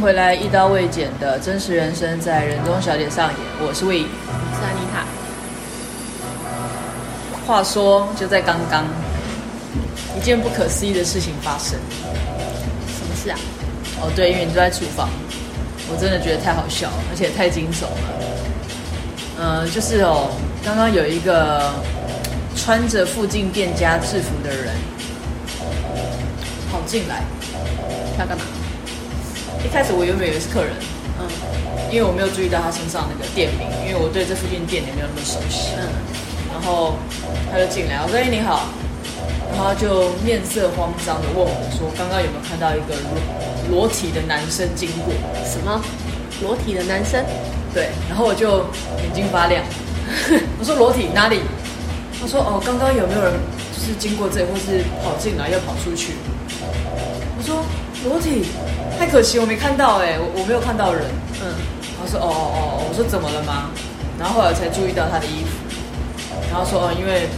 回来，一刀未剪的真实人生在人中小姐上演。我是魏，我是安妮塔。话说，就在刚刚，一件不可思议的事情发生。什么事啊？哦，对，因为你就在厨房，我真的觉得太好笑了，而且太惊悚了。嗯、呃，就是哦，刚刚有一个穿着附近店家制服的人跑进来，他干嘛？一开始我原本以为是客人，嗯，因为我没有注意到他身上那个店名，因为我对这附近店也没有那么熟悉，嗯，然后他就进来，我说：“哎，你好。”然后就面色慌张的问我说：“刚刚有没有看到一个裸裸体的男生经过？什么？裸体的男生？对。”然后我就眼睛发亮，我说：“裸体哪里？”他说：“哦，刚刚有没有人就是经过这里，或是跑进来又跑出去？”我说：“裸体。”太可惜，我没看到哎，我我没有看到人。嗯，然后说哦哦哦，我说怎么了吗？然后后来才注意到他的衣服，然后说哦，因为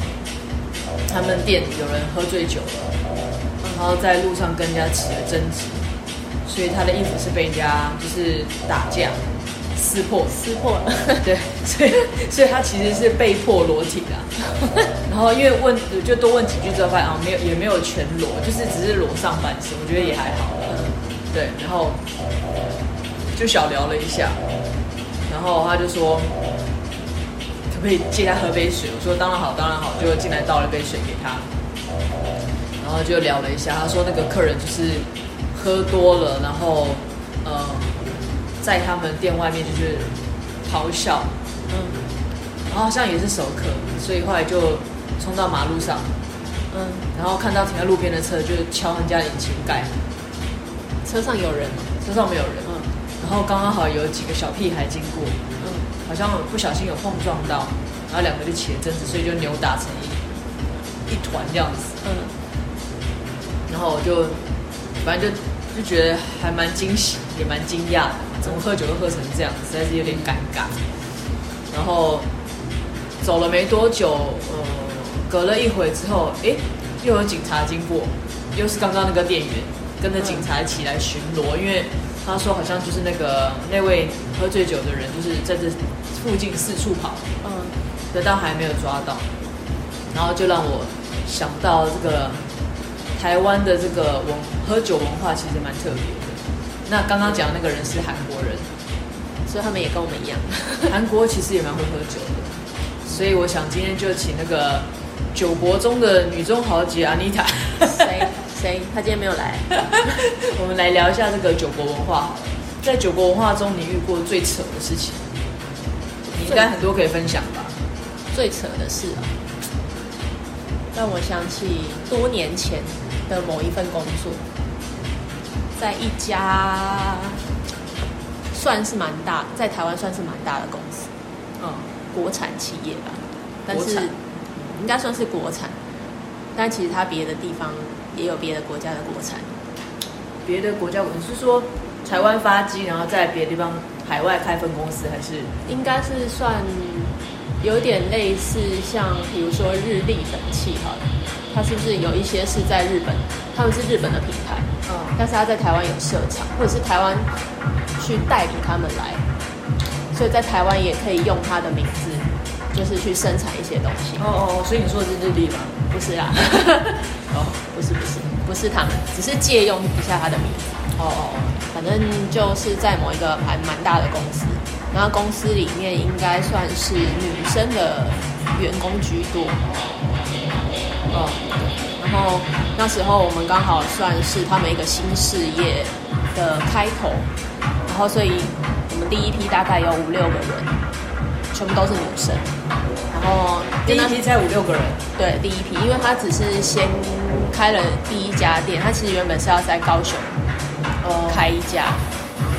他们店有人喝醉酒了，然后在路上跟人家起了争执，所以他的衣服是被人家就是打架撕破撕破了。对，所以所以他其实是被迫裸体的。然后因为问就多问几句之后发现啊，没有也没有全裸，就是只是裸上半身，我觉得也还好。对，然后就小聊了一下，然后他就说可不可以借他喝杯水？我说当然好，当然好，就进来倒了一杯水给他，然后就聊了一下。他说那个客人就是喝多了，然后呃在他们店外面就是咆哮，嗯，然后好像也是熟客，所以后来就冲到马路上，嗯，然后看到停在路边的车，就敲人家引擎盖。车上有人。吗？车上没有人。嗯，然后刚刚好有几个小屁孩经过，嗯，好像不小心有碰撞到，然后两个就起了争执，所以就扭打成一一团这样子。嗯，然后我就反正就就觉得还蛮惊喜，也蛮惊讶的，怎么喝酒都喝成这样，实在是有点尴尬。然后走了没多久，呃，隔了一会之后，哎，又有警察经过，又是刚刚那个店员。跟着警察一起来巡逻，因为他说好像就是那个那位喝醉酒的人，就是在这附近四处跑，嗯，得到还没有抓到，然后就让我想到这个台湾的这个文喝酒文化其实蛮特别的。那刚刚讲的那个人是韩国人，所以他们也跟我们一样，韩国其实也蛮会喝酒的，所以我想今天就请那个酒国中的女中豪杰安妮塔。谁？谁？他今天没有来。我们来聊一下这个酒国文化。在酒国文化中，你遇过最扯的事情？你应该很多可以分享吧？最扯的事啊，让我想起多年前的某一份工作，在一家算是蛮大，在台湾算是蛮大的公司，嗯，国产企业吧，但是应该算是国产，但其实它别的地方。也有别的国家的国产，别的国家，我是说台湾发机，然后在别的地方海外开分公司，还是？应该是算有点类似，像比如说日立等气哈，它是不是有一些是在日本，他们是日本的品牌，嗯，但是他在台湾有设厂，或者是台湾去代理他们来，所以在台湾也可以用他的名字，就是去生产一些东西。哦哦，所以你说的是日立吗？不是啦。哦，不是不是不是他们，只是借用一下他的名字。哦哦哦，反正就是在某一个还蛮大的公司，然后公司里面应该算是女生的员工居多。哦，然后那时候我们刚好算是他们一个新事业的开头，然后所以我们第一批大概有五六个人，全部都是女生。然后第一批才五六个人，对，第一批，因为他只是先开了第一家店，他其实原本是要在高雄，呃，开一家，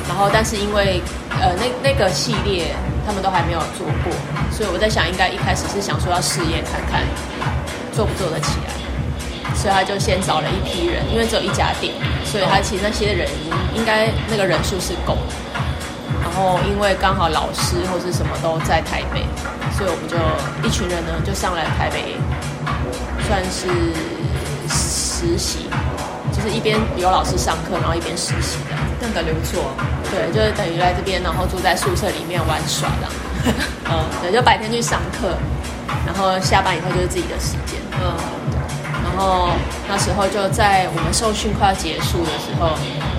然后但是因为呃那那个系列他们都还没有做过，所以我在想，应该一开始是想说要试验看看做不做得起来，所以他就先找了一批人，因为只有一家店，所以他其实那些人应该那个人数是够的。然后因为刚好老师或是什么都在台北，所以我们就一群人呢就上来台北，算是实习。就是一边有老师上课，然后一边实习的，这样感觉不错啊。对，就是等于来这边，然后住在宿舍里面玩耍这样。嗯，对，就白天去上课，然后下班以后就是自己的时间。嗯，然后那时候就在我们受训快要结束的时候，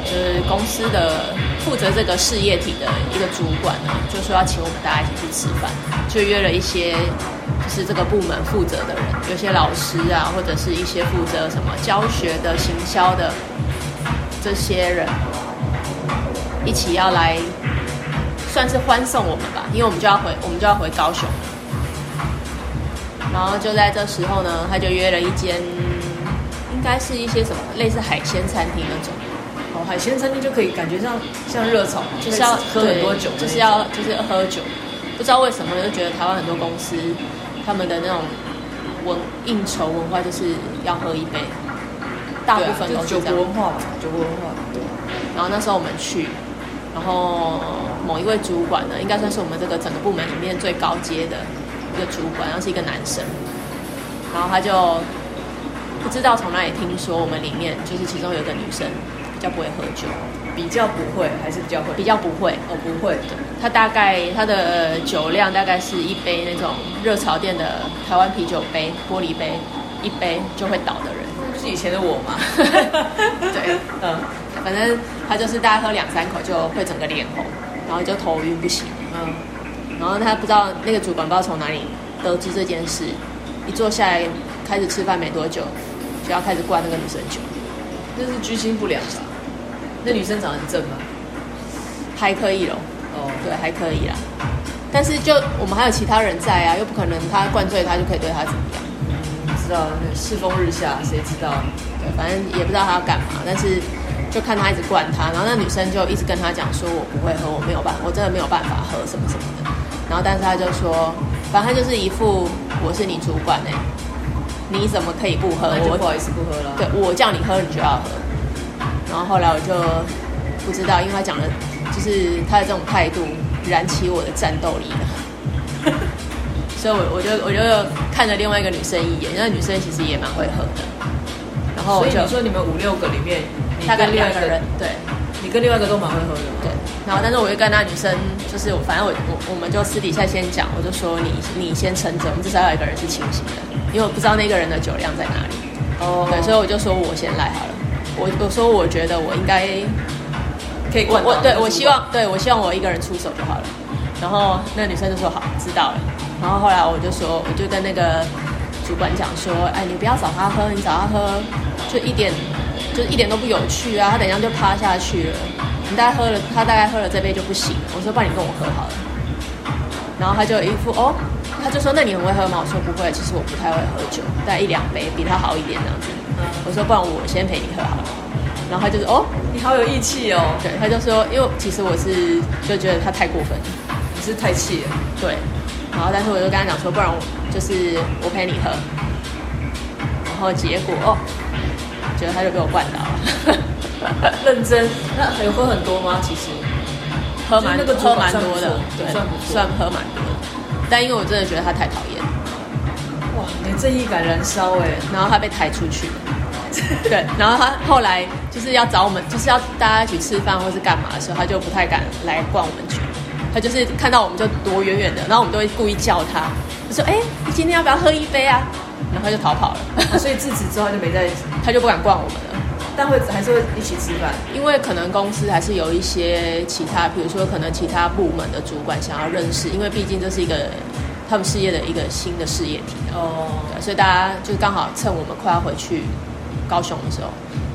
就是公司的负责这个事业体的一个主管呢，就说要请我们大家一起去吃饭，就约了一些就。是这个部门负责的人，有些老师啊，或者是一些负责什么教学的、行销的这些人，一起要来，算是欢送我们吧，因为我们就要回，我们就要回高雄。然后就在这时候呢，他就约了一间，应该是一些什么类似海鲜餐厅那种。哦，海鲜餐厅就可以感觉像像热炒，就是要喝很多酒，就是要就是要喝酒。不知道为什么，就觉得台湾很多公司。他们的那种文应酬文化就是要喝一杯，大部分都是。酒国文化吧，酒国文化。对。然后那时候我们去，然后某一位主管呢，应该算是我们这个整个部门里面最高阶的一个主管，然后是一个男生。然后他就不知道从哪里听说，我们里面就是其中有一个女生比较不会喝酒。比较不会，还是比较会？比较不会，哦，不会。她大概她的酒量大概是一杯那种热炒店的台湾啤酒杯，玻璃杯，一杯就会倒的人。是以前的我吗？对，嗯，反正她就是大概喝两三口就会整个脸红，然后就头晕不行。嗯，然后她不知道那个主管不知道从哪里得知这件事，一坐下来开始吃饭没多久，就要开始灌那个女生酒，那是居心不良吧？那女生长得很正吗？还可以咯。哦，对，还可以啦。但是就我们还有其他人在啊，又不可能他灌醉他就可以对他怎么样？不知道，那世风日下，谁知道？对，反正也不知道他要干嘛。但是就看他一直灌他，然后那女生就一直跟他讲说：“我不会喝，我没有办法，我真的没有办法喝什么什么的。”然后但是他就说：“反正他就是一副我是你主管哎、欸，你怎么可以不喝？我不好意思不喝了。对，我叫你喝，你就要喝。”然后后来我就不知道，因为他讲的，就是他的这种态度燃起我的战斗力了，所以我我就我就看了另外一个女生一眼，那女生其实也蛮会喝的。然后我就所以你说你们五六个里面，大概两个人，对，你跟另外一个都蛮会喝的，对。然后但是我就跟那女生，就是反正我我我们就私底下先讲，我就说你你先撑着，我们至少要有一个人是清醒的，因为我不知道那个人的酒量在哪里。哦，对，所以我就说我先来好了。我我说我觉得我应该可以我，我对我希望对我希望我一个人出手就好了。然后那女生就说好，知道了。然后后来我就说，我就跟那个主管讲说，哎，你不要找他喝，你找他喝就一点就一点都不有趣啊。他等一下就趴下去了。你大概喝了，他大概喝了这杯就不行了。我说，不然你跟我喝好了。然后他就一副哦，他就说，那你很会喝吗？我说不会，其实我不太会喝酒，大概一两杯比他好一点这样子。我说，不然我先陪你喝好了。然后他就说，哦，你好有义气哦。对，他就说，因为其实我是就觉得他太过分了，你是太气了。对。然后但是我就跟他讲说，不然我就是我陪你喝。然后结果哦，觉得他就被我灌倒了。认真？那有喝很多吗？其实喝蛮那个喝蛮多的，对，算算喝蛮多的。但因为我真的觉得他太讨厌。哇，你正义感燃烧哎！然后他被抬出去了，对，然后他后来就是要找我们，就是要大家一起吃饭或是干嘛的时候，他就不太敢来灌我们酒。他就是看到我们就躲远远的，然后我们都会故意叫他，就说：“哎，你今天要不要喝一杯啊？”然后他就逃跑了。啊、所以自此之后他就没在，他就不敢灌我们了。但会还是会一起吃饭，因为可能公司还是有一些其他，比如说可能其他部门的主管想要认识，因为毕竟这是一个。他们事业的一个新的事业体哦，对，所以大家就刚好趁我们快要回去高雄的时候，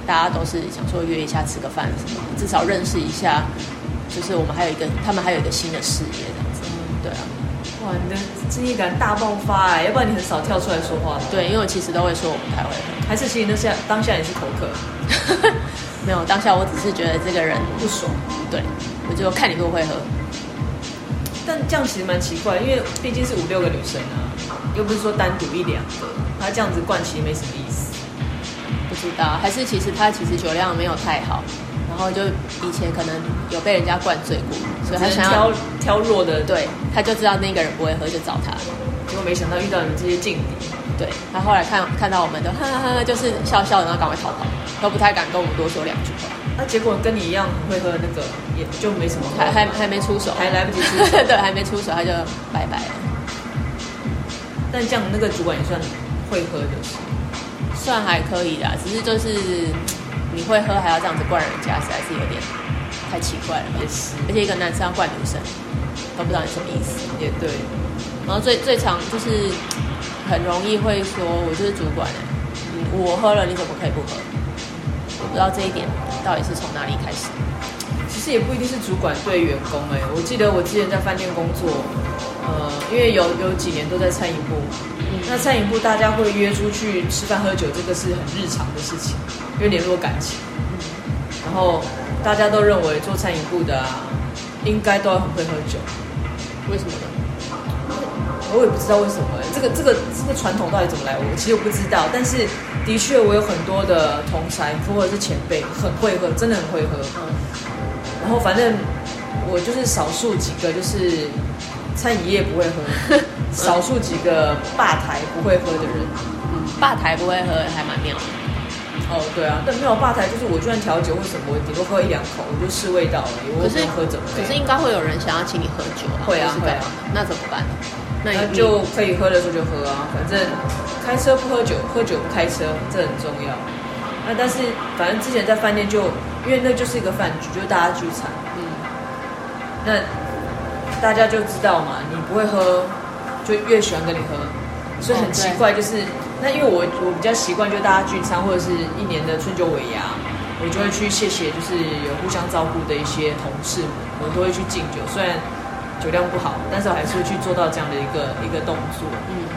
大家都是想说约一下吃个饭什么，至少认识一下，就是我们还有一个，他们还有一个新的事业这样子，对啊，哇，你的正义感大爆发哎，要不然你很少跳出来说话的，对，因为我其实都会说我不太会，还是其实那下当下也是口渴，没有，当下我只是觉得这个人不爽，对，我就看你会不会喝。但这样其实蛮奇怪，因为毕竟是五六个女生啊，又不是说单独一两个，他这样子灌其实没什么意思。不知道，还是其实他其实酒量没有太好，然后就以前可能有被人家灌醉过，所以他想要挑挑弱的，对，他就知道那个人不会喝，就找他。结果没想到遇到你们这些劲敌。对，他后来看看到我们都，哈哈，就是笑笑的，然后赶快逃跑，都不太敢跟我们多说两句话。那、啊、结果跟你一样会喝那个，也就没什么，还还还没出手，还来不及出手，对，还没出手他就拜拜了。但这样那个主管也算会喝的，算还可以啦，只是就是你会喝还要这样子灌人家，实在是有点太奇怪了。也是，而且一个男生要灌女生，都不知道你什么意思。也对。然后最最常就是。很容易会说，我就是主管哎，我喝了你怎么可以不喝？我不知道这一点到底是从哪里开始。其实也不一定是主管对员工哎，我记得我之前在饭店工作，呃，因为有有几年都在餐饮部，嗯、那餐饮部大家会约出去吃饭喝酒，这个是很日常的事情，因为联络感情。嗯、然后大家都认为做餐饮部的啊，应该都要很会喝酒，为什么呢？我也不知道为什么，这个这个这个传统到底怎么来？我其实我不知道，但是的确我有很多的同才或者是前辈很会喝，真的很会喝。嗯。然后反正我就是少数几个就是餐饮业不会喝，少数几个吧台不会喝的人。嗯，吧台不会喝还蛮妙的。哦，对啊，但没有吧台，就是我就算调酒或什么，我顶多喝一两口，我就试味道而已。我不能喝怎么。可是应该会有人想要请你喝酒啊？会啊，会啊。那怎么办？那就可以喝的时候就喝啊，反正开车不喝酒，喝酒不开车，这很重要。那但是反正之前在饭店就，因为那就是一个饭局，就是大家聚餐。嗯。那大家就知道嘛，你不会喝，就越喜欢跟你喝，所以很奇怪，就是、哦、那因为我我比较习惯，就大家聚餐或者是一年的春酒尾牙，我就会去谢谢，就是有互相照顾的一些同事们，我都会去敬酒，虽然。酒量不好，但是我还是会去做到这样的一个一个动作。嗯，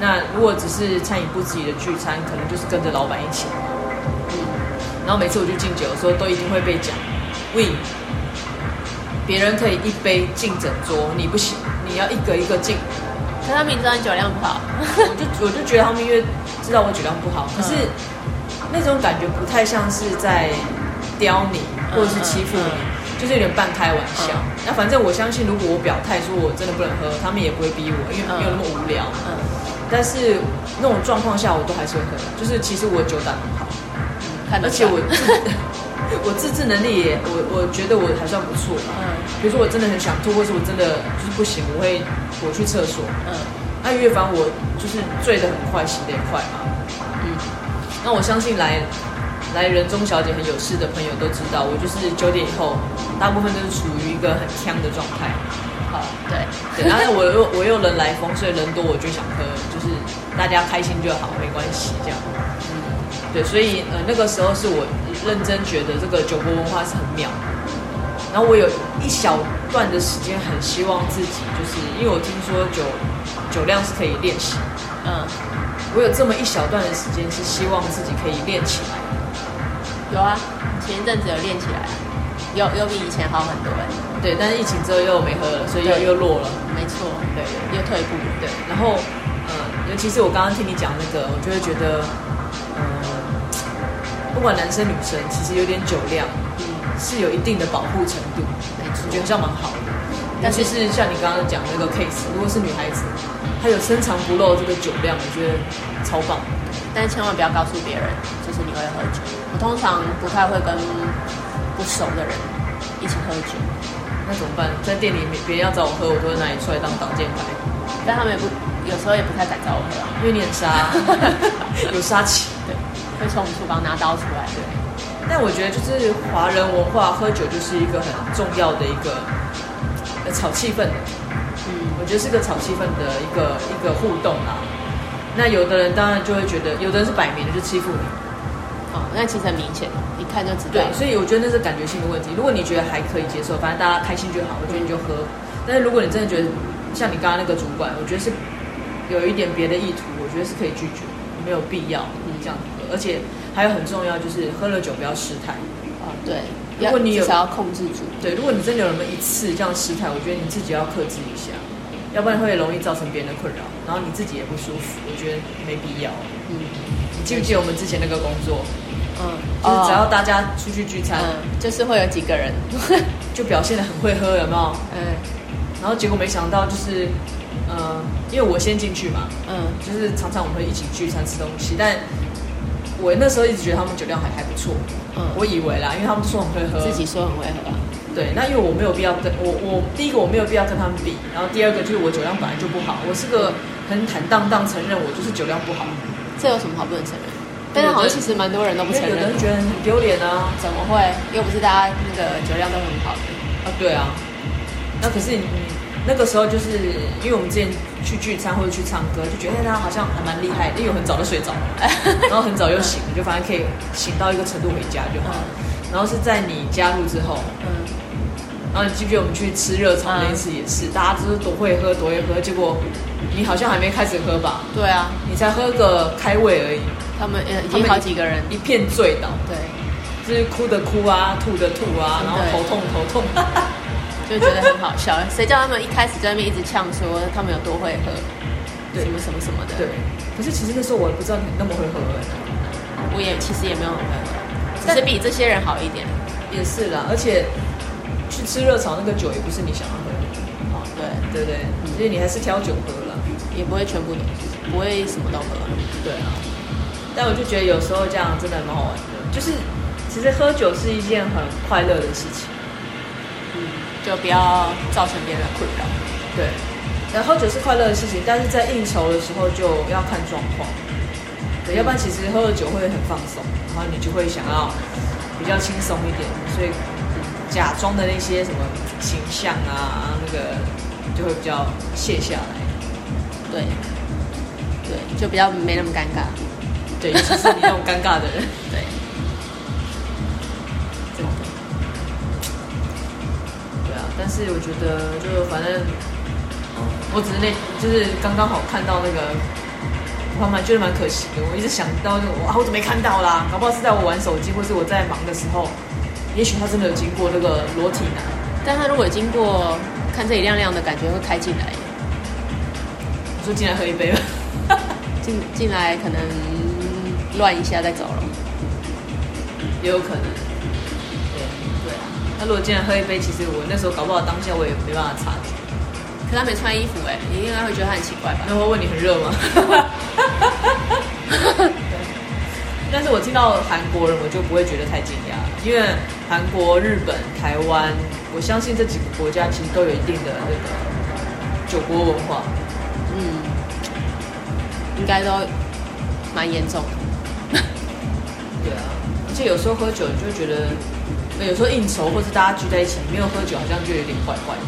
那如果只是餐饮部自己的聚餐，可能就是跟着老板一起。嗯，然后每次我去敬酒的时候，都一定会被讲，喂，别人可以一杯敬整桌，你不行，你要一个一个敬。可他明知道你酒量不好，我就我就觉得他们因为知道我酒量不好，可是那种感觉不太像是在刁你，或者是欺负你。就是有点半开玩笑，那、嗯、反正我相信，如果我表态说我真的不能喝，他们也不会逼我，因为没有那么无聊。嗯。但是那种状况下，我都还是会喝。就是其实我酒胆很好，嗯、而且我自我自制能力也，我我觉得我还算不错。嗯。比如说我真的很想吐，或是我真的就是不行，我会我去厕所。嗯。那因为反正我就是醉得很快，醒得也快嘛。嗯。那我相信来。来人中小姐很有事的朋友都知道，我就是九点以后，大部分都是处于一个很呛的状态。好，对对，然后我又我又人来疯，所以人多我就想喝，就是大家开心就好，没关系这样。嗯，对，所以呃那个时候是我认真觉得这个酒国文化是很妙。然后我有一小段的时间很希望自己，就是因为我听说酒酒量是可以练习。嗯，我有这么一小段的时间是希望自己可以练起来。有啊，前一阵子有练起来，有有比以前好很多哎。对，但是疫情之后又没喝了，所以又又落了。没错，对，又退步。对，然后，嗯，尤其是我刚刚听你讲那个，我就会觉得，嗯，不管男生女生，其实有点酒量，嗯，是有一定的保护程度。没错，我觉得这样蛮好的。但是是像你刚刚讲那个 case，如果是女孩子，她有深藏不露这个酒量，我觉得超棒。但是千万不要告诉别人，就是你会喝酒。我通常不太会跟不熟的人一起喝酒。那怎么办？在店里面别人要找我喝，我都会拿你出来当挡箭牌。但他们也不，有时候也不太敢找我喝啊，因为你很杀，有杀气。对，会从厨房拿刀出来。对。但我觉得就是华人文化，喝酒就是一个很重要的一个炒气氛的。嗯，我觉得是个炒气氛的一个一个互动啦。那有的人当然就会觉得，有的人是摆明的就欺负你，哦，那其实很明显，一看就知道。对，所以我觉得那是感觉性的问题。如果你觉得还可以接受，反正大家开心就好，我觉得你就喝。但是如果你真的觉得像你刚刚那个主管，我觉得是有一点别的意图，我觉得是可以拒绝，没有必要这样子喝。而且还有很重要就是喝了酒不要失态。哦，对，如果你有要控制住，对，如果你真的有那么一次这样失态，我觉得你自己要克制一下。要不然会容易造成别人的困扰，然后你自己也不舒服，我觉得没必要。嗯，你记不记得我们之前那个工作？嗯，就是只要大家出去聚餐，嗯，就是会有几个人 就表现的很会喝，有没有？嗯，然后结果没想到就是，呃，因为我先进去嘛，嗯，就是常常我们会一起聚餐吃东西，但我那时候一直觉得他们酒量还还不错，嗯，我以为啦，因为他们说很会喝，自己说很会喝吧。对，那因为我没有必要跟我我第一个我没有必要跟他们比，然后第二个就是我酒量本来就不好，我是个很坦荡荡承认我就是酒量不好，这有什么好不能承认？但是好像其实蛮多人都不承认，有人觉得很丢脸啊，怎么会？又不是大家那个酒量都很好的啊？对啊，那可是你那个时候就是因为我们之前去聚餐或者去唱歌，就觉得他好像还蛮厉害，因为很早就睡着了，然后很早又醒了，就反正可以醒到一个程度回家就好了。然后是在你加入之后，嗯。然后你记不记得我们去吃热炒那一次也是，嗯、大家都是多会喝多会喝，结果你好像还没开始喝吧？对啊，你才喝个开胃而已。他们呃已经好几个人。一片醉倒，对，就是哭的哭啊，吐的吐啊，然后头痛头痛，就觉得很好笑。谁叫他们一开始在那边一直呛说他们有多会喝，对，什么什么什么的。对，可是其实那时候我也不知道你那么会喝，我也其实也没有很会喝，只是比这些人好一点。也是啦，而且。去吃热炒那个酒也不是你想要喝的，哦，对。对对，所以你还是挑酒喝了，也不会全部都，不会什么都喝，对啊。但我就觉得有时候这样真的蛮好玩的，就是其实喝酒是一件很快乐的事情，嗯，就不要造成别人的困扰，对。然后喝酒是快乐的事情，但是在应酬的时候就要看状况，对，要不然其实喝了酒会很放松，然后你就会想要比较轻松一点，所以。假装的那些什么形象啊，那个就会比较卸下来，对，对，就比较没那么尴尬，对，尤其是你那种尴尬的人，对，真的，对啊，但是我觉得就反正，我只是那，就是刚刚好看到那个，我还蛮觉得蛮可惜的，我一直想到那个，哇，我怎么没看到啦？搞不好是在我玩手机，或是我在忙的时候。也许他真的有经过那个裸体男，但他如果经过看这里亮亮的，感觉会开进来。我说进来喝一杯吧，进进来可能乱一下再走了，也有可能。对对啊，他如果进来喝一杯，其实我那时候搞不好当下我也没办法察觉。可他没穿衣服哎，你应该会觉得他很奇怪吧？那会问你很热吗？但是我听到韩国人，我就不会觉得太惊讶，因为韩国、日本、台湾，我相信这几个国家其实都有一定的那个酒国文化，嗯，应该都蛮严重的。对啊，而且有时候喝酒，你就会觉得，有时候应酬或是大家聚在一起，没有喝酒好像就有点怪怪的，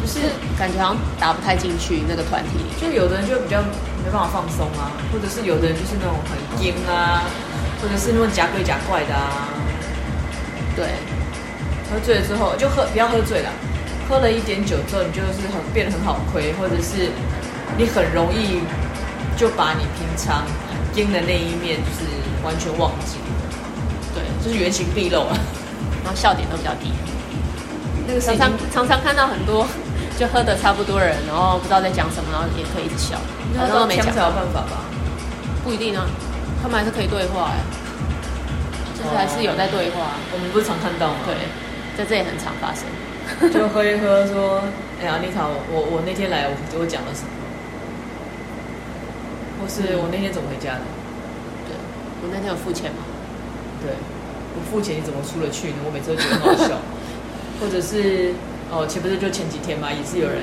就是感觉好像打不太进去那个团体里。就有的人就比较没办法放松啊，或者是有的人就是那种很硬啊。或者是那种假鬼假怪的啊，对，喝醉了之后就喝，不要喝醉了，喝了一点酒之后，你就是很变得很好亏，或者是你很容易就把你平常阴的那一面就是完全忘记，对，就是原形毕露了，然后笑点都比较低。那个常常常常看到很多 就喝的差不多人，然后不知道在讲什么，然后也可以一直笑，好像都没讲才有办法吧？不一定啊。他们还是可以对话哎，就是还是有在对话。我们不是常看到吗？对，在这里很常发生。就 喝一喝，说：“哎呀，妮塔，我我那天来，我我讲了什么？或是我那天怎么回家的？对，我那天有付钱吗？对，不付钱，你怎么出得去呢？我每次都觉得很好笑。或者是哦，前不是就前几天嘛，也是有人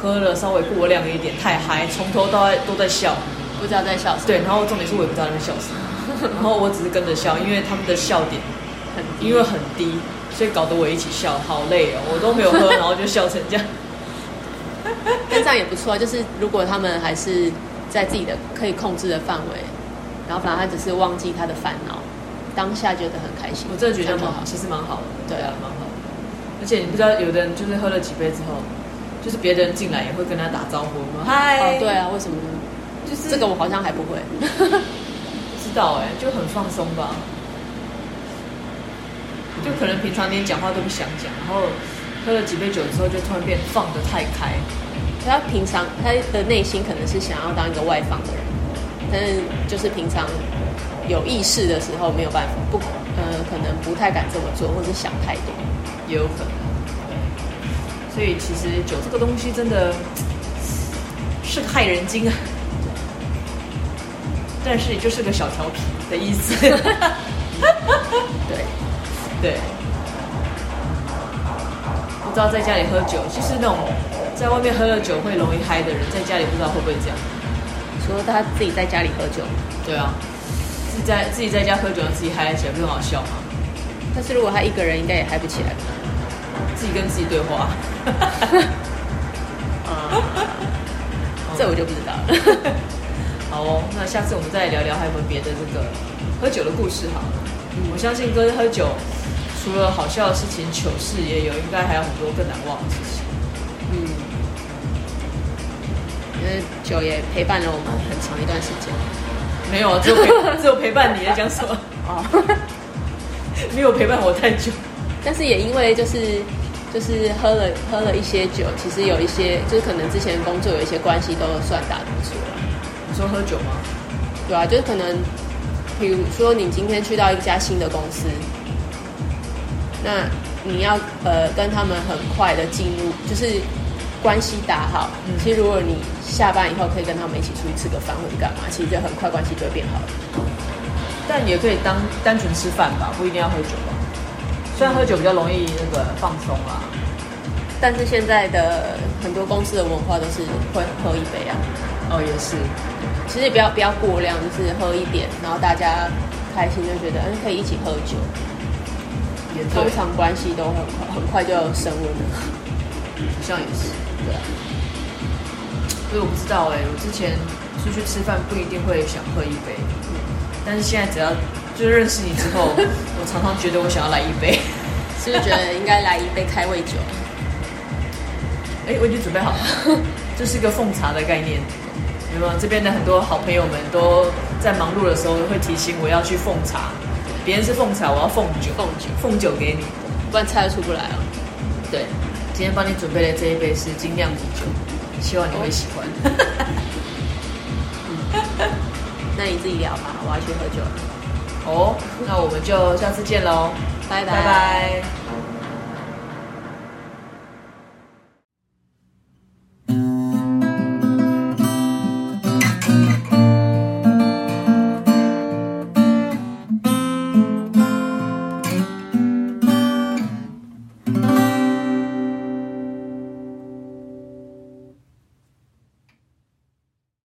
喝了稍微过量一点，太嗨，从头到尾都在笑。”不知道在笑什么。对，然后重点是我也不知道在笑什么，然后我只是跟着笑，因为他们的笑点很低，因为很低，所以搞得我一起笑，好累哦，我都没有喝，然后就笑成这样。但这样也不错啊，就是如果他们还是在自己的可以控制的范围，然后反正他只是忘记他的烦恼，当下觉得很开心。我真的觉得蛮好，其实蛮好的，对啊，蛮好的。而且你不知道，有的人就是喝了几杯之后，就是别人进来也会跟他打招呼，吗嗨。哦，对啊，为什么呢？就是这个我好像还不会，不知道哎，就很放松吧。就可能平常连讲话都不想讲，然后喝了几杯酒之后，就突然变放得太开。他平常他的内心可能是想要当一个外放的人，但是就是平常有意识的时候没有办法，不呃可能不太敢这么做，或者想太多，也有可能。所以其实酒这个东西真的。是个害人精啊，但是也就是个小调皮的意思。对对，不知道在家里喝酒，就是那种在外面喝了酒会容易嗨的人，在家里不知道会不会这样。说他自己在家里喝酒，对啊，自己在自己在家喝酒，自己嗨起来不很好笑吗？但是如果他一个人，应该也嗨不起来。自己跟自己对话。这我就不知道了。好哦，那下次我们再聊聊还有没有别的这个喝酒的故事好了。嗯，我相信哥喝酒除了好笑的事情、糗事也有，应该还有很多更难忘的事情。嗯，酒也陪伴了我们很长一段时间。没有啊，只有陪 只有陪伴你在讲什么？哦，没有陪伴我太久。但是也因为就是。就是喝了喝了一些酒，其实有一些就是可能之前工作有一些关系都算打得不错了。你说喝酒吗？对啊，就是可能，比如说你今天去到一家新的公司，那你要呃跟他们很快的进入，就是关系打好。嗯。其实如果你下班以后可以跟他们一起出去吃个饭或者干嘛，其实就很快关系就会变好了。但也可以当单纯吃饭吧，不一定要喝酒吧。虽然喝酒比较容易那个放松啊，但是现在的很多公司的文化都是会喝一杯啊。哦，也是。其实也不要不要过量，就是喝一点，然后大家开心就觉得嗯可以一起喝酒。也通常关系都很快很快就升温了。好像也是，对啊。所以我不知道哎、欸，我之前出去吃饭不一定会想喝一杯，但是现在只要。就认识你之后，我常常觉得我想要来一杯，是不是觉得应该来一杯开胃酒？哎，我已经准备好了，这是一个奉茶的概念。有没有？这边的很多好朋友们都在忙碌的时候会提醒我要去奉茶，别人是奉茶，我要奉酒，奉酒，奉酒给你，不然猜得出不来啊。对，今天帮你准备的这一杯是精酿啤酒，希望你会喜欢。嗯，那你自己聊吧，我要去喝酒了。哦，那我们就下次见喽，拜拜。拜拜。